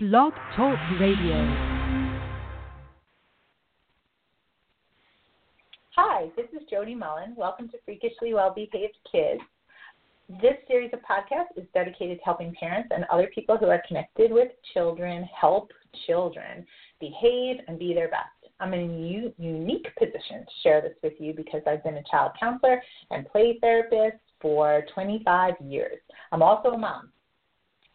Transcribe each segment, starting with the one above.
Blog Talk Radio. Hi, this is Jodi Mullen. Welcome to Freakishly Well Behaved Kids. This series of podcasts is dedicated to helping parents and other people who are connected with children help children behave and be their best. I'm in a unique position to share this with you because I've been a child counselor and play therapist for 25 years. I'm also a mom.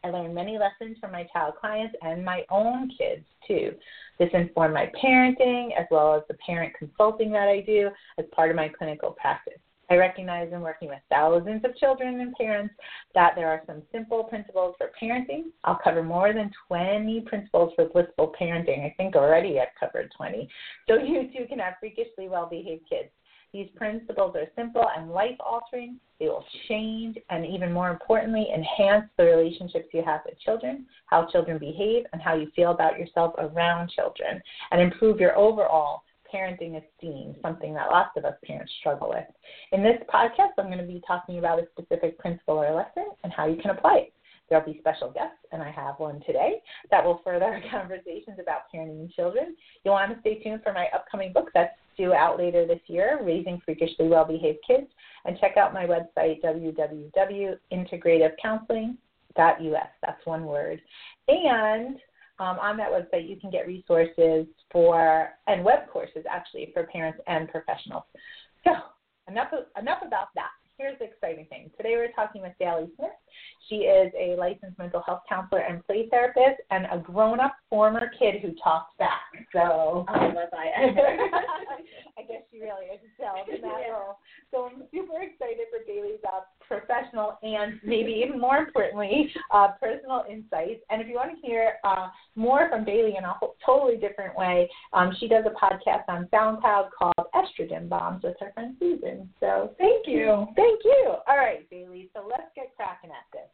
I learned many lessons from my child clients and my own kids too. This informed my parenting as well as the parent consulting that I do as part of my clinical practice. I recognize in working with thousands of children and parents that there are some simple principles for parenting. I'll cover more than 20 principles for blissful parenting. I think already I've covered 20. So you too can have freakishly well behaved kids. These principles are simple and life altering. They will change and, even more importantly, enhance the relationships you have with children, how children behave, and how you feel about yourself around children, and improve your overall parenting esteem, something that lots of us parents struggle with. In this podcast, I'm going to be talking about a specific principle or lesson and how you can apply it. There'll be special guests, and I have one today that will further our conversations about parenting and children. You'll want to stay tuned for my upcoming book that's due out later this year, Raising Freakishly Well Behaved Kids, and check out my website, www.integrativecounseling.us. That's one word. And um, on that website, you can get resources for and web courses actually for parents and professionals. So enough enough about that. Here's the exciting thing. Today we're talking with Bailey Smith. She is a licensed mental health counselor and play therapist, and a grown-up former kid who talks back. So, um, was I ever? I guess she really excelled in that yeah. role. So I'm super excited for Bailey's uh, professional and maybe even more importantly, uh, personal insights. And if you want to hear uh, more from Bailey in a whole, totally different way, um, she does a podcast on SoundCloud called Estrogen Bombs with her friend Susan. So thank you. Thank you. All right, Bailey. So let's get cracking at this.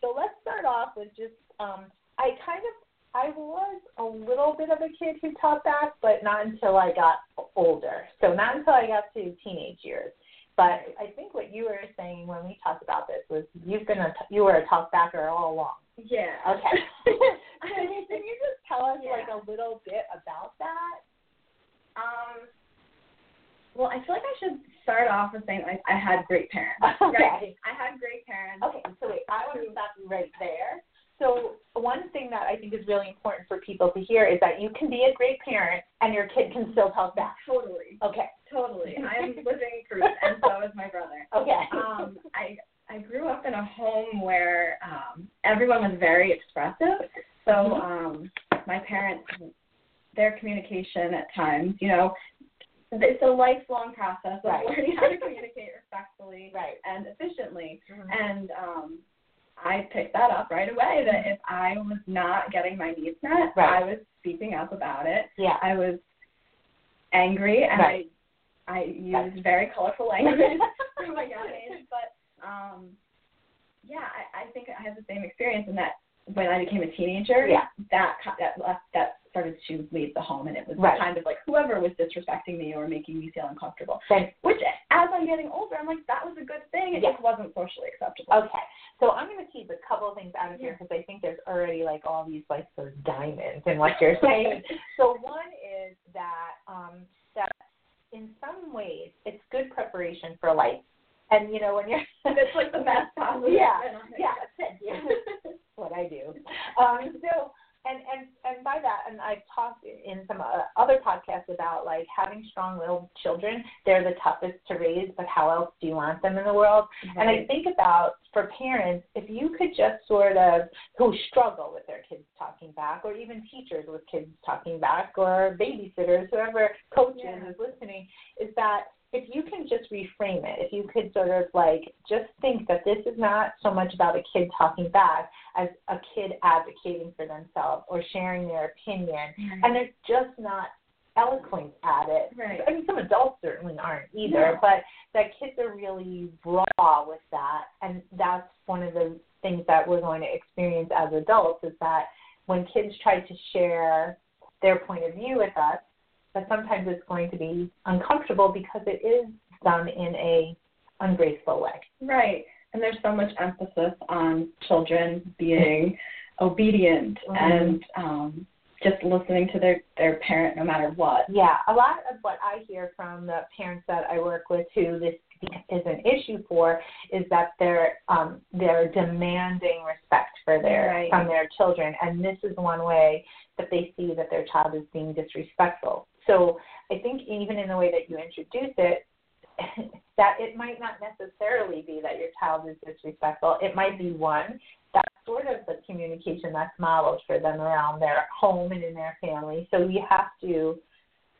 So let's start off with just um, I kind of I was a little bit of a kid who taught back, but not until I got older. So not until I got to teenage years. But I think what you were saying when we talked about this was you've been a you were a talk backer all along. Yeah. Okay. can, you, can you just tell us yeah. like a little bit about that? Um. Well, I feel like I should start off with saying like I had great parents. Okay. Right? I had great parents. Okay. So wait, I want to stop you right there. So one thing that I think is really important for people to hear is that you can be a great parent and your kid can still talk back. Totally. Okay. Totally. I am living proof, and so is my brother. Okay. Um, I I grew up in a home where um, everyone was very expressive. So Mm-hmm. um, my parents, their communication at times, you know, it's a lifelong process of Right. learning how to communicate respectfully Right. and efficiently. Mhm. And um, I picked that up right away that if I was not getting my needs met, Right. I was speaking up about it. Yeah. I was angry and Right. I I used very colorful language from a young age. But um yeah, I, I think I had the same experience in that when I became a teenager, Yeah. that that left that started to leave the home and it was Right. kind of like whoever was disrespecting me or making me feel uncomfortable. Then Which as I'm getting older I'm like that was a good thing. It Yeah. just wasn't socially acceptable. Okay, so I'm going to keep a couple of things out of here because I think there's already like all these like sort of diamonds in what you're saying. so one is that um, that in some ways it's good preparation for life, and you know when you're it's like the best possible. yeah yeah that's it. that's what I do. Um, so and and and by that, and I've talked in some uh, other podcasts about like having strong-willed children. They're the toughest to raise, but how else do you want them in the world? And I think about for parents, if you could just sort of who struggle with their kids talking back, or even teachers with kids talking back, or babysitters, whoever coaches Yeah. is listening, is that if you can just reframe it, if you could sort of like just think that this is not so much about a kid talking back as a kid advocating for themselves or sharing their opinion, and they're just not eloquent at it. Right. I mean, some adults certainly aren't either, No. but that kids are really raw with that, and that's one of the things that we're going to experience as adults is that when kids try to share their point of view with us, that sometimes it's going to be uncomfortable because it is done in a ungraceful way. Right. And there's so much emphasis on children being obedient Mhm. and um just listening to their their parent no matter what. Yeah, a lot of what I hear from the parents that I work with who this is an issue for is that they're um, they're demanding respect for their Right. from their children, and this is one way that they see that their child is being disrespectful. So I think even in the way that you introduce it, that it might not necessarily be that your child is disrespectful. It might be one that's sort of the communication that's modeled for them around their home and in their family. So you have to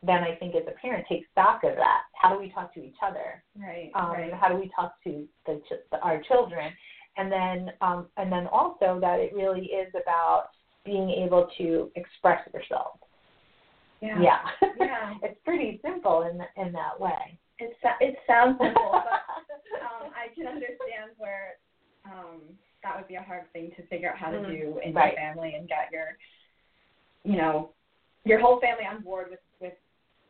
then I think as a parent take stock of that. How do we talk to each other? Right. Um, right. How do we talk to the, our children? And then um, and then also that it really is about being able to express yourself. Yeah. Yeah. Yeah. it's pretty simple in in that way. It it sounds simple, but um, I can understand where um, that would be a hard thing to figure out how to Mhm. do in Right. your family and get your, you know, your whole family on board with with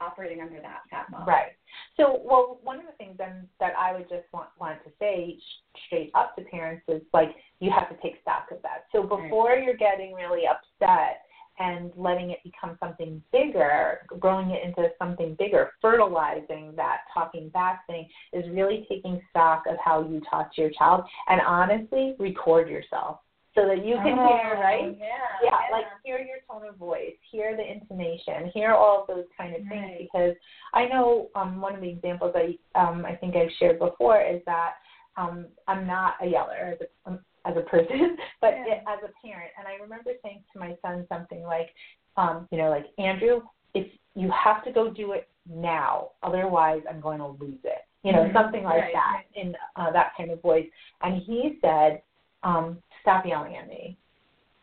operating under that that model. Right. So, well, one of the things then that I would just want want to say straight up to parents is like you have to take stock of that. So before you're getting really upset and letting it become something bigger, growing it into something bigger, fertilizing that talking back thing is really taking stock of how you talk to your child and honestly record yourself so that you can hear, Oh, right? Yeah. yeah, like hear your tone of voice, hear the intonation, hear all of those kind of things. Right. Because I know um, one of the examples I um, I think I've shared before is that um, I'm not a yeller um, as a person, but Yeah. it, as a parent. And I remember saying to my son something like, um, you know, like Andrew, if you have to go do it now, otherwise I'm going to lose it. You know, Mhm. something like Right, that in uh, that kind of voice. And he said, um, "Stop yelling at me."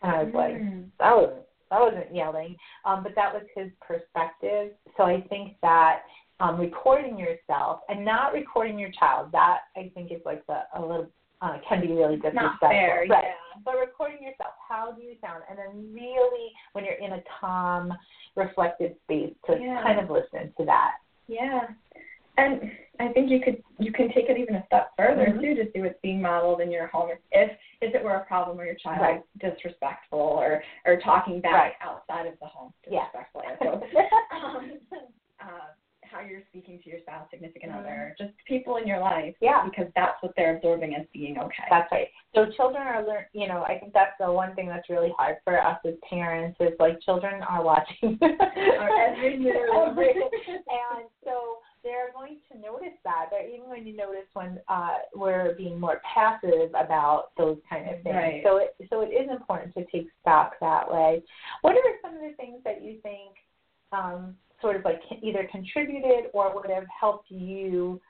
And I was like, Mm. that wasn't that wasn't yelling, um, but that was his perspective. So I think that um, recording yourself and not recording your child that I think is like the a little uh, can be really disrespectful. not fair. Right. Yeah. But recording yourself, how do you sound? And then really, when you're in a calm, reflective space, to Yeah. kind of listen to that. Yeah. And I think you could you can take it even a step further Mhm. too to see what's being modeled in your home. If if it were a problem where your child Right. is disrespectful or or talking back Right. outside of the home, Yeah. disrespectful. I suppose. um, speaking to your spouse, significant Mhm. other, just people in your life, Yeah. because that's what they're absorbing as being okay. That's right. So children are learn. You know, I think that's the one thing that's really hard for us as parents is like children are watching Our every move. And so they're going to notice that. They're even going to notice when uh, we're being more passive about those kind of things. Right. So it so it is important to take stock that way. What are some of the things that you think um, sort of like either contributed or would have helped you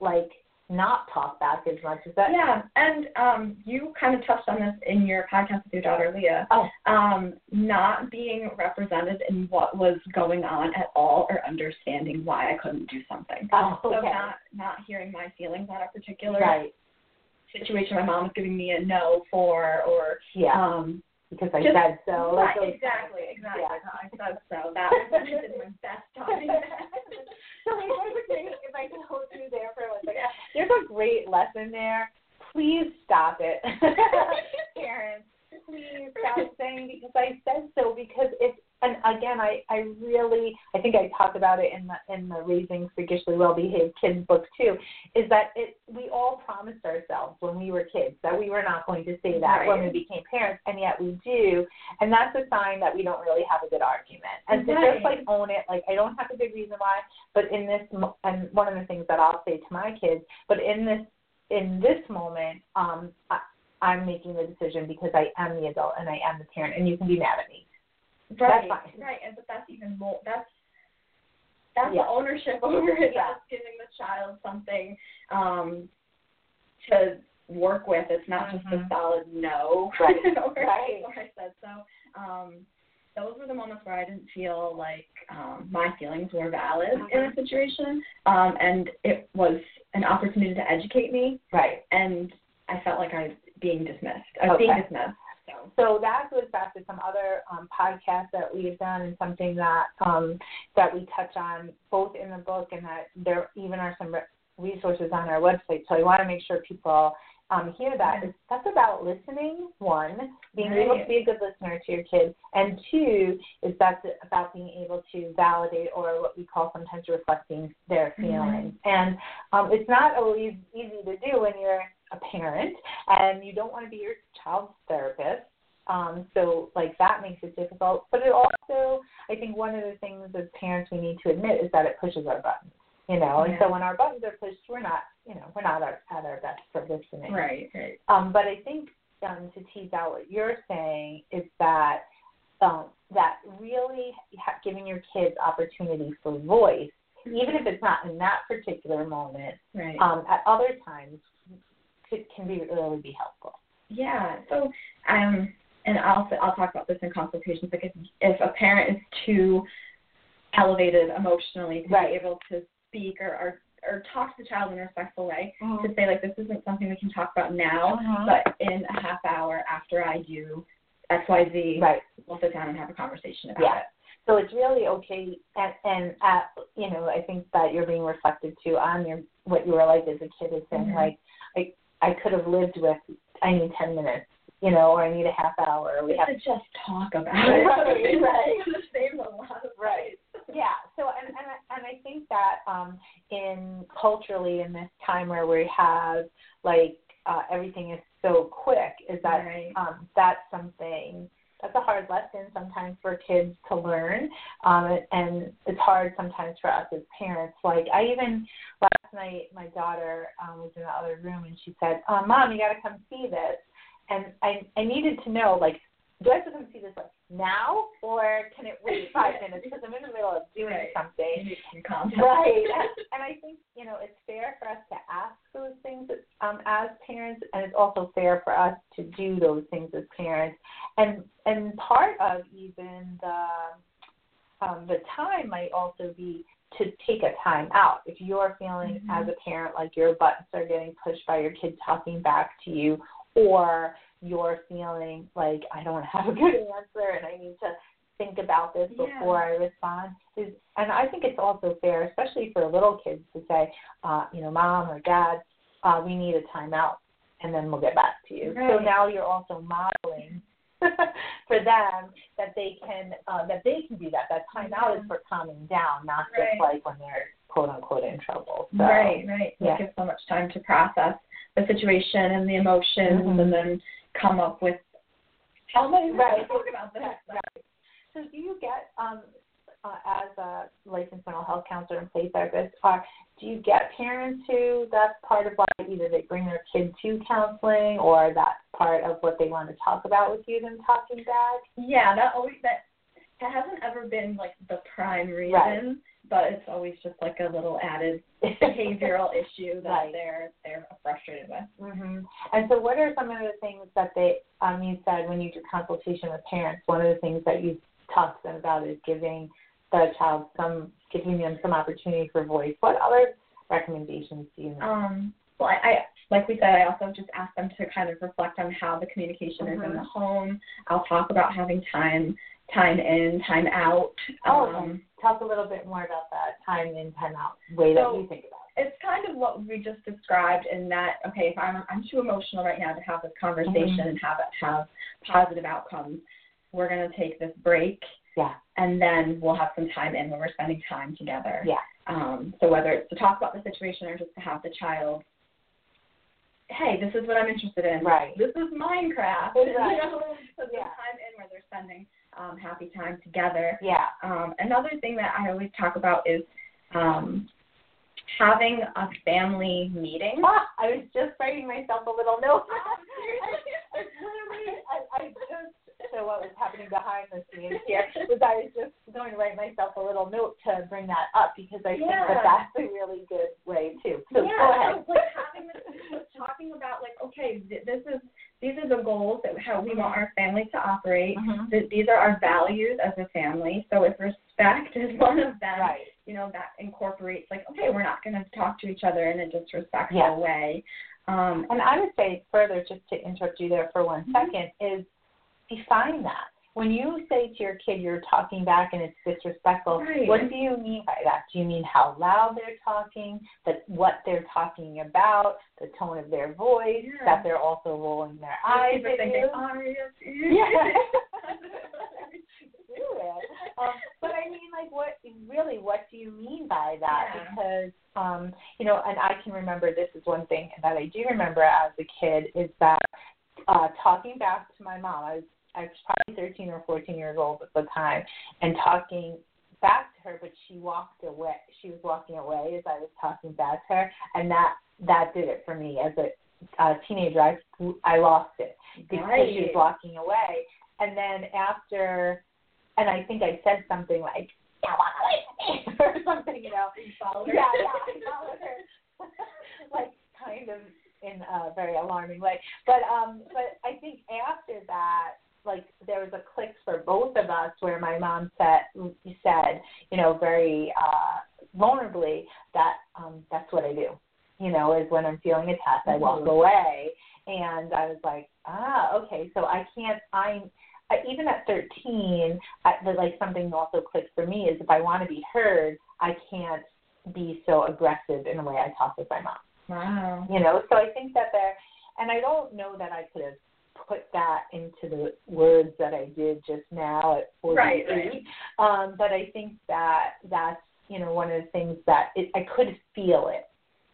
like not talk back as much? Is that Yeah, and um, you kind of touched on this in your podcast with your daughter Leah. Oh. Um, not being represented in what was going on at all, or understanding why I couldn't do something. Oh, okay. So not not hearing my feelings on a particular right. situation my mom was giving me a no for, or Yeah. um, because I just- said so. like right, those- exactly, exactly. Yeah. I said so. That was my best talking. so if I could say- if I could hold you there for one second, there's a great lesson there. Please stop it, parents. Please stop saying because I said so because it's and again I I really I think I talked about it in the in the Raising Freakishly Well Behaved Kids book too is that it we all promised ourselves when we were kids that we were not going to say that when we became parents and yet we do and that's a sign that we don't really have a good argument and to Right. just like own it like I don't have a good reason why but in this and one of the things that I'll say to my kids but in this in this moment um I, I'm making the decision because I am the adult and I am the parent and you can be mad at me Right, fine. right, and but that's even more. That's that's Yeah. the ownership over it. Yeah. That's giving the child something um, to work with. It's not just a Mhm. solid no. Right, or, right. or I said so. Um, those were the moments where I didn't feel like um, my feelings were valid in Mhm. a situation, um, and it was an opportunity to educate me, right and I felt like I being dismissed. I was being dismissed. So. So that goes back to some other um, podcasts that we've done, and something that um, that we touch on both in the book, and that there even are some re- resources on our website. So I want to make sure people um, hear that that's about listening. One, being Right. able to be a good listener to your kids, and two is that's about being able to validate or what we call sometimes reflecting their Mm-hmm. feelings. And um, it's not always easy to do when you're a parent and you don't want to be your child's therapist. Um, so like that makes it difficult. But it also, I think one of the things as parents we need to admit is that it pushes our buttons. You know, and so when our buttons are pushed, we're not, you know, we're not our, at our best for listening. Right. Right. Um, but I think um, to tease out what you're saying is that um, that really ha- giving your kids opportunity for voice, even if it's not in that particular moment, Right. um, at other times, could, can be really be helpful. Yeah. So, um, and I'll I'll talk about this in consultations. Like if if a parent is too elevated emotionally to Right. be able to speak or, or or talk to the child in a respectful way, Mm-hmm. to say like this isn't something we can talk about now, Mhm. but in a half hour after I do X Y Z, Right. we'll sit down and have a conversation about Yeah. it. So it's really okay, and and at, you know, I think that you're being reflected too on your what you were like as a kid is saying Mhm. like, I I could have lived with I need ten minutes, you know, or I need a half hour. We We have to just talk about it. right. It saves a lot of Right. yeah. So and and I- and I think that um in culturally in this time where we have like uh, everything is so quick, is that Right. um, that's something that's a hard lesson sometimes for kids to learn, um, and it's hard sometimes for us as parents. Like I even last night, my daughter um, was in the other room and she said, uh, "Mom, you got to come see this," and I I needed to know like, do I have to come see this like now or can it wait five minutes because I'm in the middle of doing Right. something. You need some context. Right. And, I think, you know, it's fair for us to ask those things um, as parents, and it's also fair for us to do those things as parents. And and part of even the um, the time might also be to take a time out. If you're feeling Mhm. as a parent like your buttons are getting pushed by your kid talking back to you, or you're feeling like I don't have a good answer and I need to think about this Yeah. before I respond is and I think it's also fair, especially for little kids, to say, uh, you know, mom or dad, uh, we need a timeout and then we'll get back to you. So now you're also modeling for them that they can uh, that they can do that. That timeout is for calming down, not Right. just like when they're quote unquote in trouble. So, Right, right. yeah. It gives so much time to process the situation and the emotions Mhm. and then come up with how going Right. talk about this? Right. So do you get um uh, as a licensed mental health counselor and play therapist, are do you get parents who that's part of why either they bring their kid to counseling or that's part of what they want to talk about with you them talking back? Yeah, that always that that hasn't ever been like the prime reason, Right. but it's always just like a little added behavioral issue that Right. they're they're frustrated with. hmm And so, what are some of the things that they, um, you said when you do consultation with parents? One of the things that you talk to them about is giving the child some, giving them some opportunity for voice. What other recommendations do you make? Um, well, I, I like we said, I also just ask them to kind of reflect on how the communication is in Mhm. the home. I'll talk about having time, time in, time out. Oh, Um, talk a little bit more about that time in, time out way that So- you think about it's kind of what we just described in that okay if i'm i'm too emotional right now to have this conversation Mhm. and have it have positive outcomes we're going to take this break. Yeah. and then we'll have some time in when we're spending time together Yeah. um so whether it's to talk about the situation or just to have the child hey this is what i'm interested in Right. this is minecraft Right. you know so Yeah. time in where they're spending um happy time together Yeah. um, another thing that I always talk about is um, having a family meeting. Ah, I was just writing myself a little note. I, I, literally, I, I just so what was happening behind the scenes here was I was just going to write myself a little note to bring that up because I think that that's a really good way too. So yeah, go ahead. so, like having this, just talking about like, okay, th- this is these are the goals that how we want our family to operate. Mhm. Th- These are our values as a family. So if respect is one of them, Right. you know, that incorporates like, okay, we're not going to talk to each other in a disrespectful Yeah. way. Um, And I would say further, just to interrupt you there for one Mhm. second, is define that. when you say to your kid you're talking back and it's disrespectful, Right. what do you mean by that? Do you mean how loud they're talking, that what they're talking about, the tone of their voice, Yeah. that they're also rolling their eyes at you? are, yes, do it. Um, but I mean, like, what really? What do you mean by that? Yeah. Because, um, you know, and I can remember this is one thing that I do remember as a kid is that uh, talking back to my mom. I was I was probably 13 or 14 years old at the time, and talking back to her, but she walked away. She was walking away as I was talking back to her, and that that did it for me as a uh, teenager. I I lost it because she was walking away. And then after, and I think I said something like, "Now walk away from me," or something, you know. You followed her. Yeah, yeah, I followed her, like kind of in a very alarming way. But um, but I think after that, like there was a click for both of us where my mom said said, you know, very uh, vulnerably that um, that's what I do. You know, is when I'm feeling attacked, I walk Mhm. away. And I was like, ah, okay, so I can't. I'm I, even at 13, I, the, like something also clicked for me is if I want to be heard, I can't be so aggressive in the way I talk with my mom. Wow. You know, so I think that there, and I don't know that I could have put that into the words that I did just now at 48. Right, right. Um, but I think that that's you know one of the things that it, I could feel it.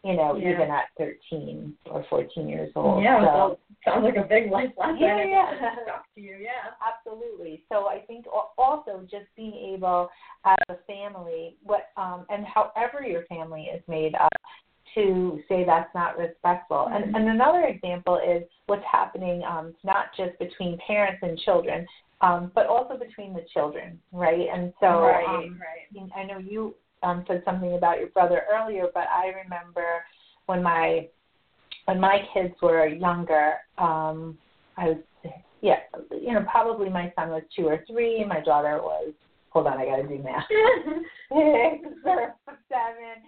You know, Yeah. even at 13 or 14 years old. Yeah, so. well, sounds like a big life lesson. Yeah, yeah. stuck to you, yeah. Absolutely. So I think also just being able as a family, what um, and however your family is made up, to say that's not respectful. And, Mhm. and another example is what's happening um, not just between parents and children, um, but also between the children, right? And so right, um, right. I know you um, said something about your brother earlier, but I remember when my when my kids were younger, um, I was yeah, you know, probably my son was two or three, my daughter was hold on, I gotta do math. Six or seven.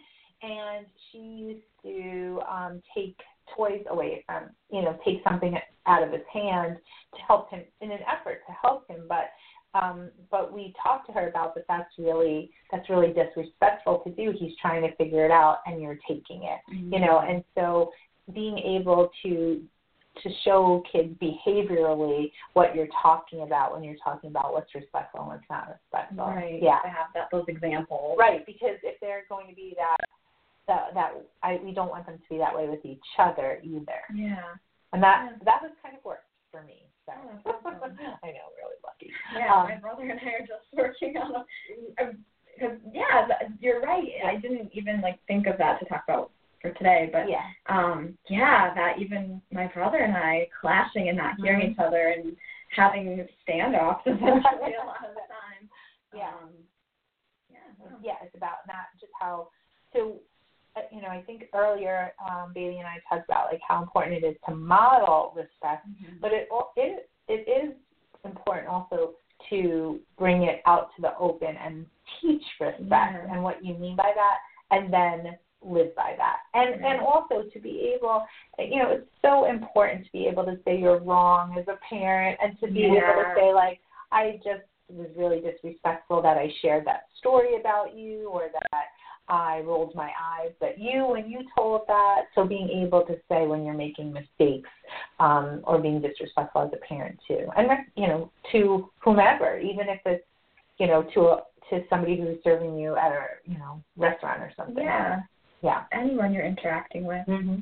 And she used to um take toys away from you know, take something out of his hand to help him in an effort to help him. But um but we talked to her about that that's really that's really disrespectful to do. He's trying to figure it out and you're taking it you know and so being able to to show kids behaviorally what you're talking about when you're talking about what's respectful and what's not respectful Right. yeah To have that those examples. right because if they're going to be that that that I we don't want them to be that way with each other either Yeah. and that Yeah. that has kind of worked for me so Oh, awesome. I know really lucky Yeah, Um, my brother and I are just working on a. Because yeah, you're right. I didn't even like think of that to talk about for today, but yeah um, yeah, that even my brother and I clashing and not hearing Mhm. each other and having standoffs essentially a lot of the time. Yeah. Um, yeah. yeah, it's about not just how. So, you know, I think earlier um, Bailey and I talked about like how important it is to model respect, Mhm. but it it it is important also to bring it out to the open and teach respect Yeah. and what you mean by that, and then live by that. And Right. and also to be able, you know, it's so important to be able to say you're wrong as a parent, and to be able to say like, I just was really disrespectful that I shared that story about you or that I rolled my eyes at you when you told that. So being able to say when you're making mistakes um, or being disrespectful as a parent too, and you know to whomever, even if it's you know to a, to somebody who's serving you at a you know restaurant or something. Yeah. Yeah. Anyone you're interacting with. hmm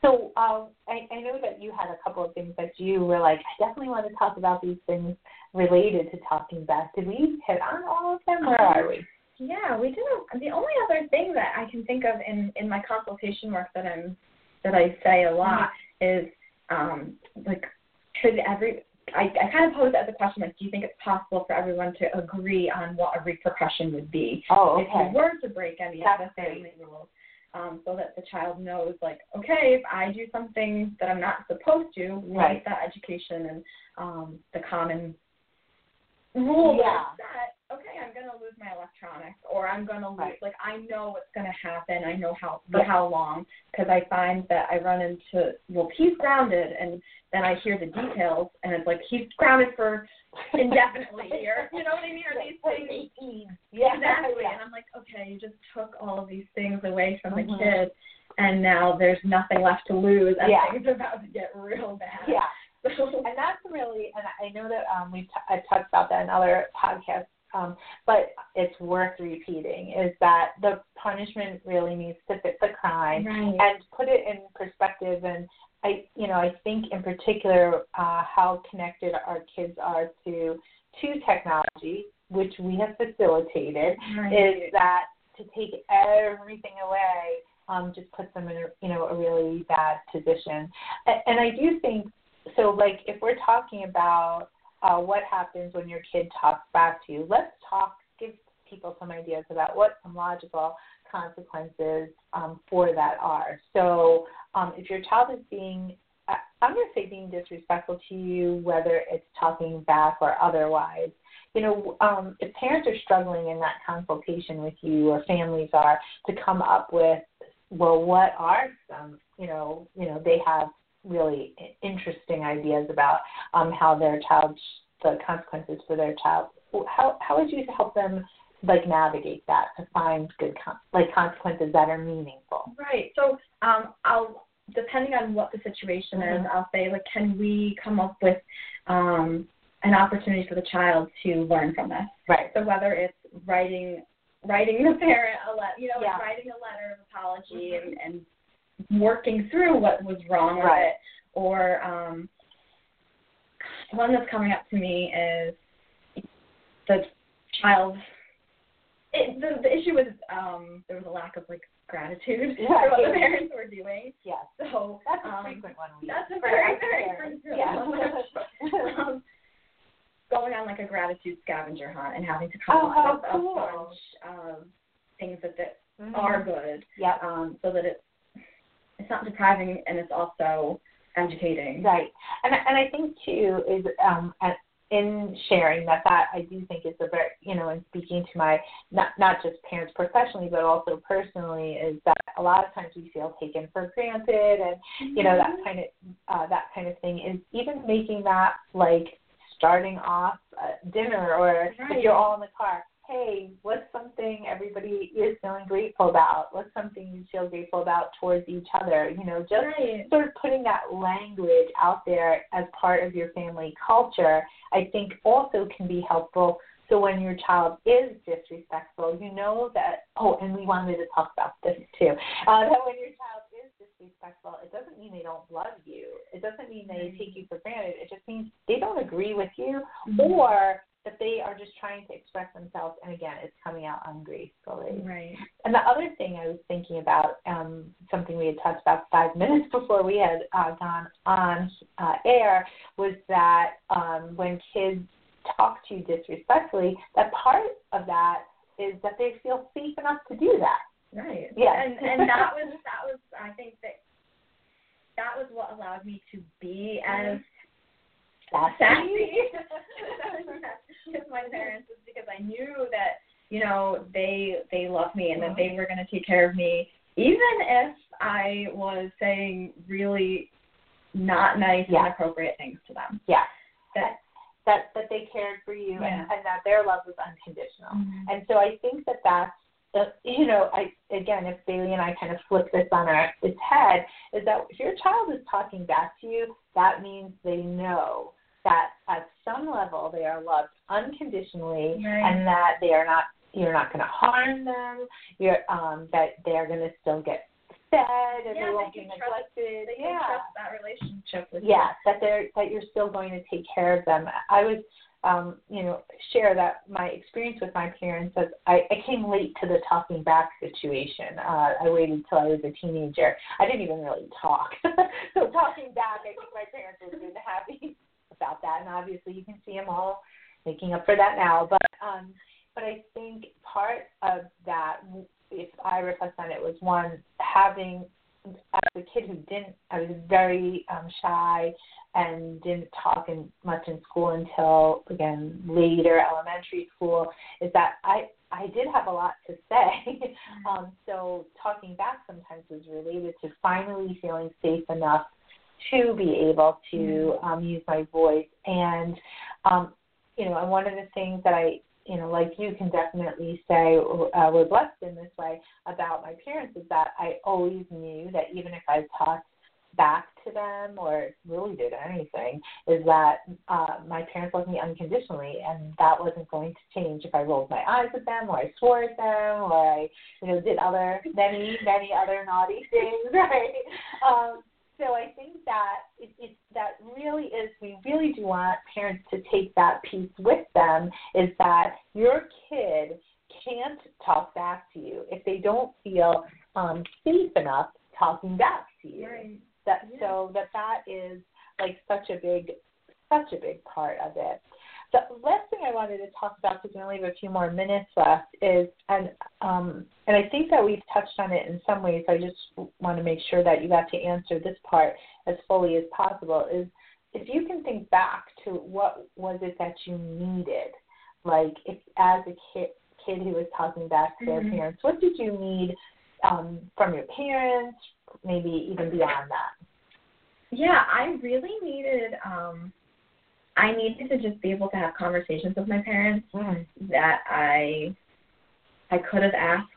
So um, I, I know that you had a couple of things that you were like, I definitely want to talk about these things related to talking back. Did we hit on all of them? Where are we? Yeah, we do. The only other thing that I can think of in in my consultation work that I'm that I say a lot is um like should every I, I kind of pose it as a question like do you think it's possible for everyone to agree on what a repercussion would be Oh, okay. if you were to break any That's of the great. family rules um, so that the child knows like okay if I do something that I'm not supposed to Right. like that education and um, the common rule Yeah. that okay I'm going to lose my electronics or I'm going to lose. Right. Like I know what's going to happen. I know how for Yeah. how long because I find that I run into well he's grounded and then I hear the details and it's like he's grounded for indefinitely or you know what I mean or these things Yeah, exactly yeah. and I'm like okay you just took all of these things away from Mhm. the kid and now there's nothing left to lose and Yeah. things are about to get real bad. Yeah. And that's really, and I know that um, we've t- I've talked about that in other podcasts, um, but it's worth repeating. Is that the punishment really needs to fit the crime right. and put it in perspective. And I, you know, I think in particular uh, how connected our kids are to to technology, which we have facilitated, Right. is that to take everything away um, just puts them in a you know a really bad position. And, and I do think so. Like if we're talking about uh, what happens when your kid talks back to you, let's talk. Give people some ideas about what some logical consequences um, for that are. So um, if your child is being I'm going to say being disrespectful to you, whether it's talking back or otherwise. You know, um, if parents are struggling in that consultation with you, or families are, to come up with, well, what are some, you know, you know, they have really interesting ideas about um, how their child, the consequences for their child. How how would you help them like navigate that to find good con- like consequences that are meaningful? Right. So um, I'll depending on what the situation is, Mhm. I'll say like, can we come up with um, an opportunity for the child to learn from this? Right. So whether it's writing writing the parent a letter, you know, like writing a letter of apology and, and working through what was wrong with Right. it, or um, one that's coming up to me is the child. It, the, the issue was um, there was a lack of like gratitude Yeah. for what the parents were doing. Yes. So That's a um, frequent one. We that's a very, very frequent Yeah. one. um, going on like a gratitude scavenger hunt and having to come Oh, up how with cool. a bunch of things that, that Mhm. are good, Yep. um, so that it's it's not depriving and it's also educating. Right. And I- and I think too is um at, in sharing that that I do think is a very you know in speaking to my not not just parents professionally but also personally is that a lot of times we feel taken for granted and you know that kind of uh, that kind of thing is even making that like starting off uh, dinner or if you're all in the car hey what's something everybody is feeling grateful about what's something you feel grateful about towards each other you know just right. sort of putting that language out there as part of your family culture, I think also can be helpful. So when your child is disrespectful, you know that, oh, and we wanted to talk about this too, uh, that when your child is disrespectful, it doesn't mean they don't love you. It doesn't mean they take you for granted. It just means they don't agree with you or that they are just trying to express themselves. And again, it's coming out ungracefully. right. And the other thing I was thinking about, um, something we had touched about five minutes before we had uh, gone on uh, air, was that um, when kids talk to you disrespectfully, that part of that is that they feel safe enough to do that. Right. yeah And and that was that was I think that that was what allowed me to be as That's sassy with my parents is because I knew that you know they they love me and that they were going to take care of me even if I was saying really not nice Yeah. and inappropriate things to them. Yeah. That That that they cared for you Yeah. and, and that their love was unconditional. Mhm. And so I think that that's, uh, you know, I again, if Bailey and I kind of flip this on our its head, is that if your child is talking back to you, that means they know that at some level they are loved unconditionally, Right. and that they are not, you're not going to harm them. You're um, that they are going to still get fed and Yeah, they won't be trust- neglected. they can yeah. trust that relationship with Yes, that they're that you're still going to take care of them. I was, um, you know, share that my experience with my parents is I, I came late to the talking back situation. Uh, I waited till I was a teenager. I didn't even really talk. so talking back, I think my parents would have been happy about that. And obviously, you can see them all making up for that now. But um, but I think part of that, if I reflect on it, was one having as a kid who didn't, I was very um, shy and didn't talk in, much in school until again later elementary school. Is that I I did have a lot to say. um, so talking back sometimes was related to finally feeling safe enough to be able to um, use my voice. And um, you know, and one of the things that I you know, like you can definitely say uh, we're blessed in this way about my parents is that I always knew that even if I talked back to them or really did anything, is that uh, my parents loved me unconditionally, and that wasn't going to change if I rolled my eyes at them or I swore at them or I, you know, did other many many other naughty things, right? Um, so I think that it, it that really is we really do want parents to take that piece with them is that your kid can't talk back to you if they don't feel um, safe enough talking back to you. Right. That Yeah. so that that is like such a big such a big part of it. The last thing I wanted to talk about, because we only have a few more minutes left, is and um, and I think that we've touched on it in some ways. I just want to make sure that you got to answer this part as fully as possible. Is if you can think back to what was it that you needed, like if as a kid kid who was talking back to their parents, what did you need um, from your parents, maybe even beyond that? Yeah, I really needed um I needed to just be able to have conversations with my parents that I I could have asked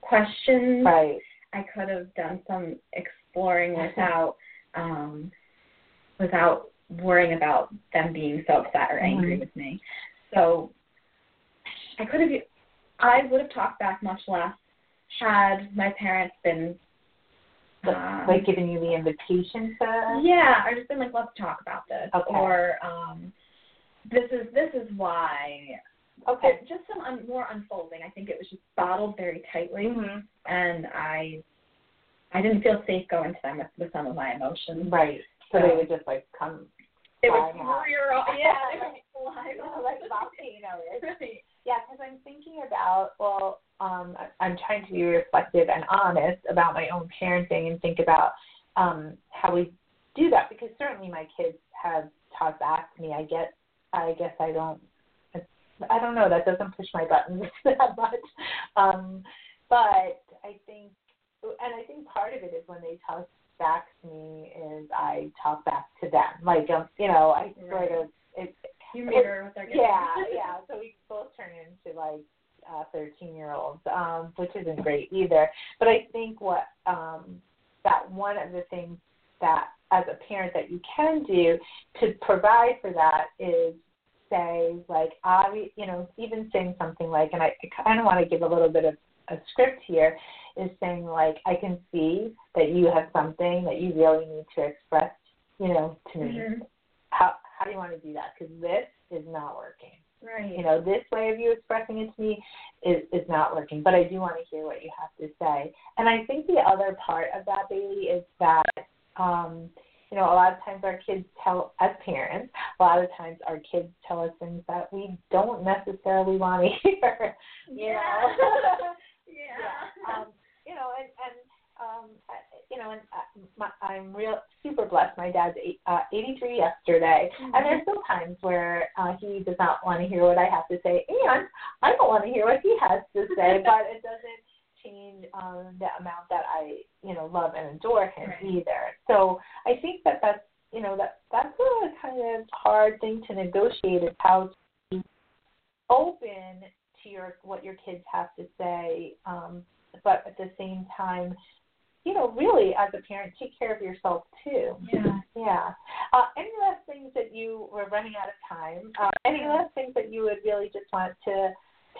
questions. Right. I could have done some exploring without um without worrying about them being so upset or angry Mhm. with me. So I could have I would have talked back much less had my parents been um, like giving you the invitation to. yeah, I just been like, let's talk about this, Okay. or um, this is this is why. Okay. Just some un- more unfolding. I think it was just bottled very tightly, hmm and I I didn't feel safe going to them with, with some of my emotions. Right. So So- they would just like come. It out. rear off. Yeah, it fly off. like volcanoes. Right. Yeah, because I'm thinking about well, um, I'm trying to be reflective and honest about my own parenting and think about um, how we do that because certainly my kids have talked back to me. I get, I guess I don't, I don't know. That doesn't push my buttons that much. Um, but I think, and I think part of it is when they talk back to me is I talk back to them. Like um, you know, I sort of it, You mirror what they're getting. yeah, yeah. So we both turn into like uh, thirteen year olds, um, which isn't great either. But I think what um, that one of the things that as a parent that you can do to provide for that is say like I, you know, even saying something like, and I, I kind of want to give a little bit of a script here, is saying like I can see that you have something that you really need to express, you know, to me Mhm. how how do you want to do that? Because this is not working. Right. You know, this way of you expressing it to me is is not working. But I do want to hear what you have to say. And I think the other part of that, Bailey, is that um, you know, a lot of times our kids tell as parents, a lot of times our kids tell us things that we don't necessarily want to hear. You Yeah. know? yeah. Um, you know, and and um, you know, and uh, my, I'm real super blessed. My dad's eight, uh, 83 yesterday, and there's still times where uh, he does not want to hear what I have to say, and I don't want to hear what he has to say. but it doesn't change um, the amount that I, you know, love and adore him Right. either. So I think that that's, you know, that that's a kind of hard thing to negotiate is how to be open to your what your kids have to say, um, but at the same time, you know, really as a parent, take care of yourself too. Yeah. Yeah. Uh, any last things that you we're running out of time? Uh, any last things that you would really just want to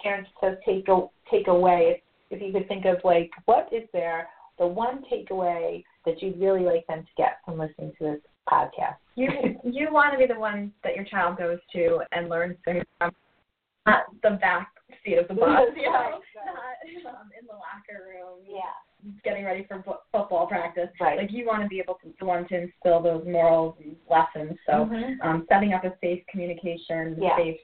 parents to take a, take away? If, if you could think of like what is there the one takeaway that you'd really like them to get from listening to this podcast? You you want to be the one that your child goes to and learns things from, not the back seat of the bus, you know, not um, in the locker room, yeah. Getting ready for fo- football practice. Right. Like you want to be able to one to instill those morals and lessons. So Mhm. um, setting up a safe communication, Yeah. safe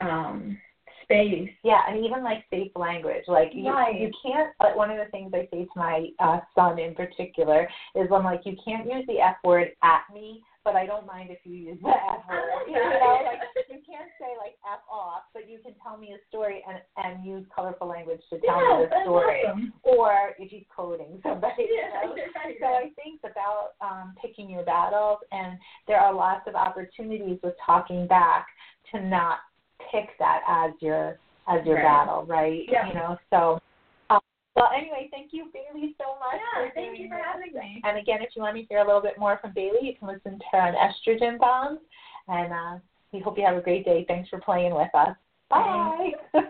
um, space. Yeah, and even like safe language. Like you, Right. you can't. Like one of the things I say to my uh, son in particular is, I'm like, you can't use the f word at me, but I don't mind if you use the f word. You know, like you can't say like f off, but you can tell me a story and and use colorful language to tell yeah, me the story. awesome. Or if he's quoting somebody, you Yeah, know. you're right, So I think about um, picking your battles, and there are lots of opportunities with talking back to not pick that as your as your Right. battle, right? Yeah. You know. So, well, anyway, thank you, Bailey, so much. Yeah, for thank you for having me. And again, if you want to hear a little bit more from Bailey, you can listen to her on estrogen bombs. And uh, we hope you have a great day. Thanks for playing with us. Bye.